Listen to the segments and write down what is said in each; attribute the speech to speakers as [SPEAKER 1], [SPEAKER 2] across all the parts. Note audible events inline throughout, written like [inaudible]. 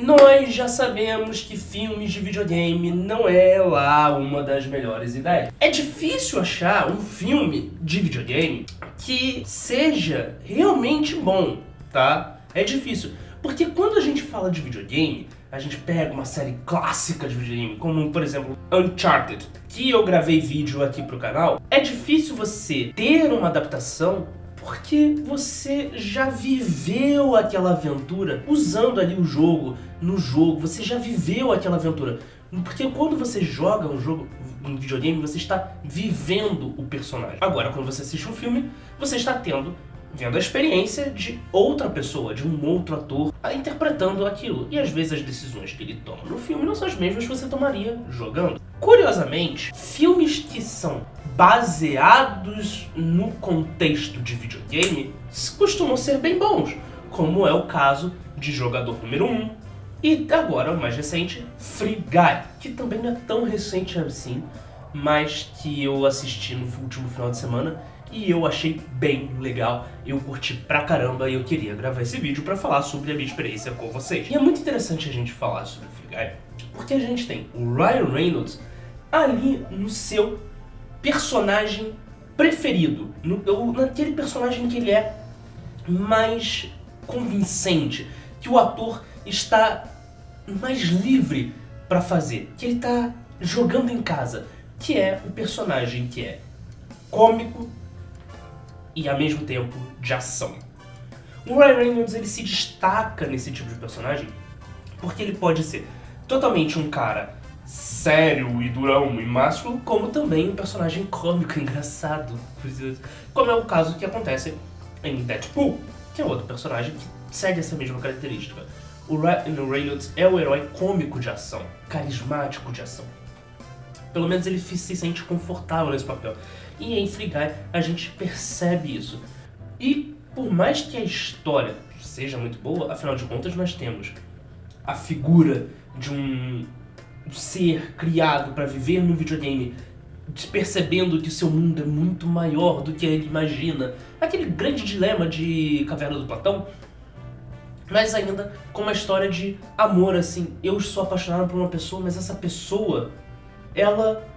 [SPEAKER 1] Nós já sabemos que filmes de videogame não é lá uma das melhores ideias. É difícil achar um filme de videogame que seja realmente bom, tá? É difícil. Porque quando a gente fala de videogame, a gente pega uma série clássica de videogame, como por exemplo Uncharted, que eu gravei vídeo aqui pro canal, é difícil você ter uma adaptação porque você já viveu aquela aventura usando ali o jogo, no jogo, você já viveu aquela aventura. Porque quando você joga um jogo, um videogame, você está vivendo o personagem. Agora, quando você assiste um filme, você está tendo vendo a experiência de outra pessoa, de um outro ator, interpretando aquilo. E às vezes as decisões que ele toma no filme não são as mesmas que você tomaria jogando. Curiosamente, filmes que são baseados no contexto de videogame costumam ser bem bons, como é o caso de Jogador Número 1 e agora o mais recente, Free Guy, que também não é tão recente assim, mas que eu assisti no último final de semana e eu achei bem legal, eu curti pra caramba e eu queria gravar esse vídeo pra falar sobre a minha experiência com vocês. E é muito interessante a gente falar sobre Free Guy, porque a gente tem o Ryan Reynolds ali no seu personagem preferido, no, naquele personagem que ele é mais convincente, que o ator está mais livre para fazer, que ele está jogando em casa, que é o personagem que é cômico e ao mesmo tempo de ação. O Ryan Reynolds ele se destaca nesse tipo de personagem porque ele pode ser totalmente um cara sério e durão e másculo, como também um personagem cômico, [laughs] engraçado, como é o caso que acontece em Deadpool, que é outro personagem que segue essa mesma característica. O Ryan Reynolds é o herói cômico de ação, carismático de ação. Pelo menos ele se sente confortável nesse papel. E em Free Guy a gente percebe isso. E por mais que a história seja muito boa, afinal de contas nós temos a figura de um ser criado para viver no videogame, percebendo que o seu mundo é muito maior do que ele imagina. Aquele grande dilema de Caverna do Platão. Mas ainda com uma história de amor, assim. Eu sou apaixonado por uma pessoa, mas essa pessoa, ela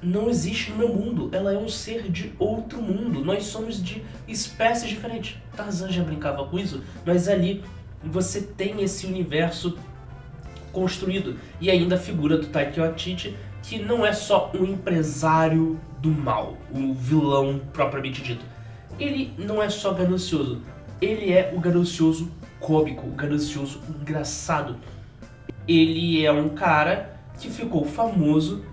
[SPEAKER 1] não existe no meu mundo. Ela é um ser de outro mundo. Nós somos de espécies diferentes. Tarzan já brincava com isso, mas ali você tem esse universo construído. E ainda a figura do Taika Waititi, que não é só um empresário do mal, o vilão propriamente dito. Ele não é só ganancioso, ele é o ganancioso cômico, o ganancioso engraçado. Ele é um cara que ficou famoso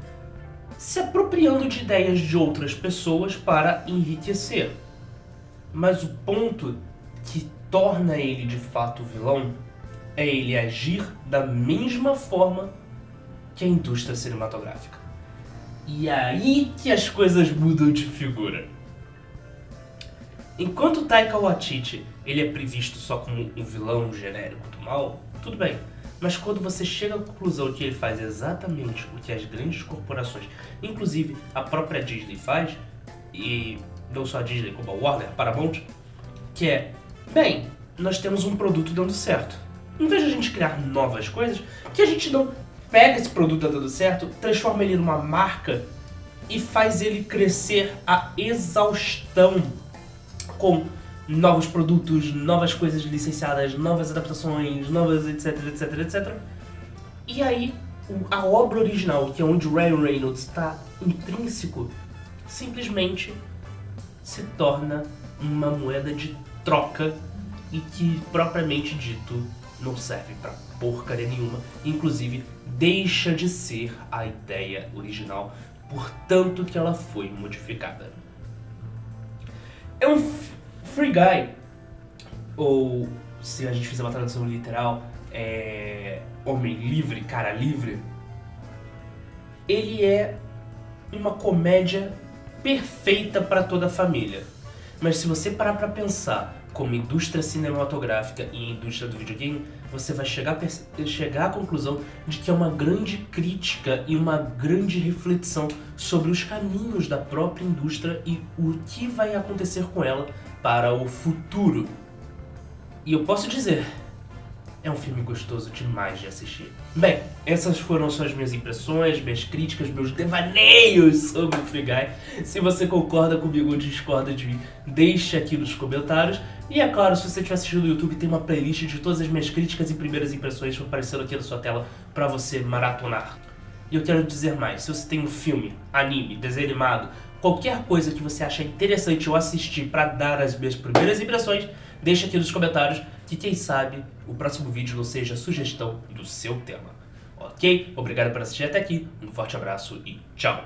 [SPEAKER 1] se apropriando de ideias de outras pessoas para enriquecer. Mas o ponto que torna ele de fato vilão é ele agir da mesma forma que a indústria cinematográfica. E é aí que as coisas mudam de figura. Enquanto Taika Waititi ele é previsto só como um vilão genérico do mal, tudo bem. Mas quando você chega à conclusão que ele faz exatamente o que as grandes corporações, inclusive a própria Disney faz, e não só a Disney como a Warner, a Paramount, que é, bem, nós temos um produto dando certo vez de a gente criar novas coisas, que a gente não pega esse produto dando certo, transforma ele numa marca e faz ele crescer a exaustão com novos produtos, novas coisas licenciadas, novas adaptações, novas etc, etc, etc. E aí, a obra original, que é onde Ryan Reynolds está intrínseco, simplesmente se torna uma moeda de troca e que, propriamente dito, não serve para porcaria nenhuma, inclusive deixa de ser a ideia original, portanto que ela foi modificada. É um free guy, ou se a gente fizer uma tradução literal, é homem livre, cara livre. Ele é uma comédia perfeita para toda a família. Mas se você parar para pensar como indústria cinematográfica e indústria do videogame, você vai chegar chegar à conclusão de que é uma grande crítica e uma grande reflexão sobre os caminhos da própria indústria e o que vai acontecer com ela para o futuro. E eu posso dizer, é um filme gostoso demais de assistir. Bem, essas foram só as minhas impressões, minhas críticas, meus devaneios sobre o Free Guy. Se você concorda comigo ou discorda de mim, deixe aqui nos comentários. E é claro, se você estiver assistindo no YouTube, tem uma playlist de todas as minhas críticas e primeiras impressões aparecendo aqui na sua tela para você maratonar. E eu quero dizer mais, se você tem um filme, anime, desenho animado, qualquer coisa que você acha interessante eu assistir para dar as minhas primeiras impressões, deixa aqui nos comentários que quem sabe o próximo vídeo não seja sugestão do seu tema. Ok? Obrigado por assistir até aqui, um forte abraço e tchau!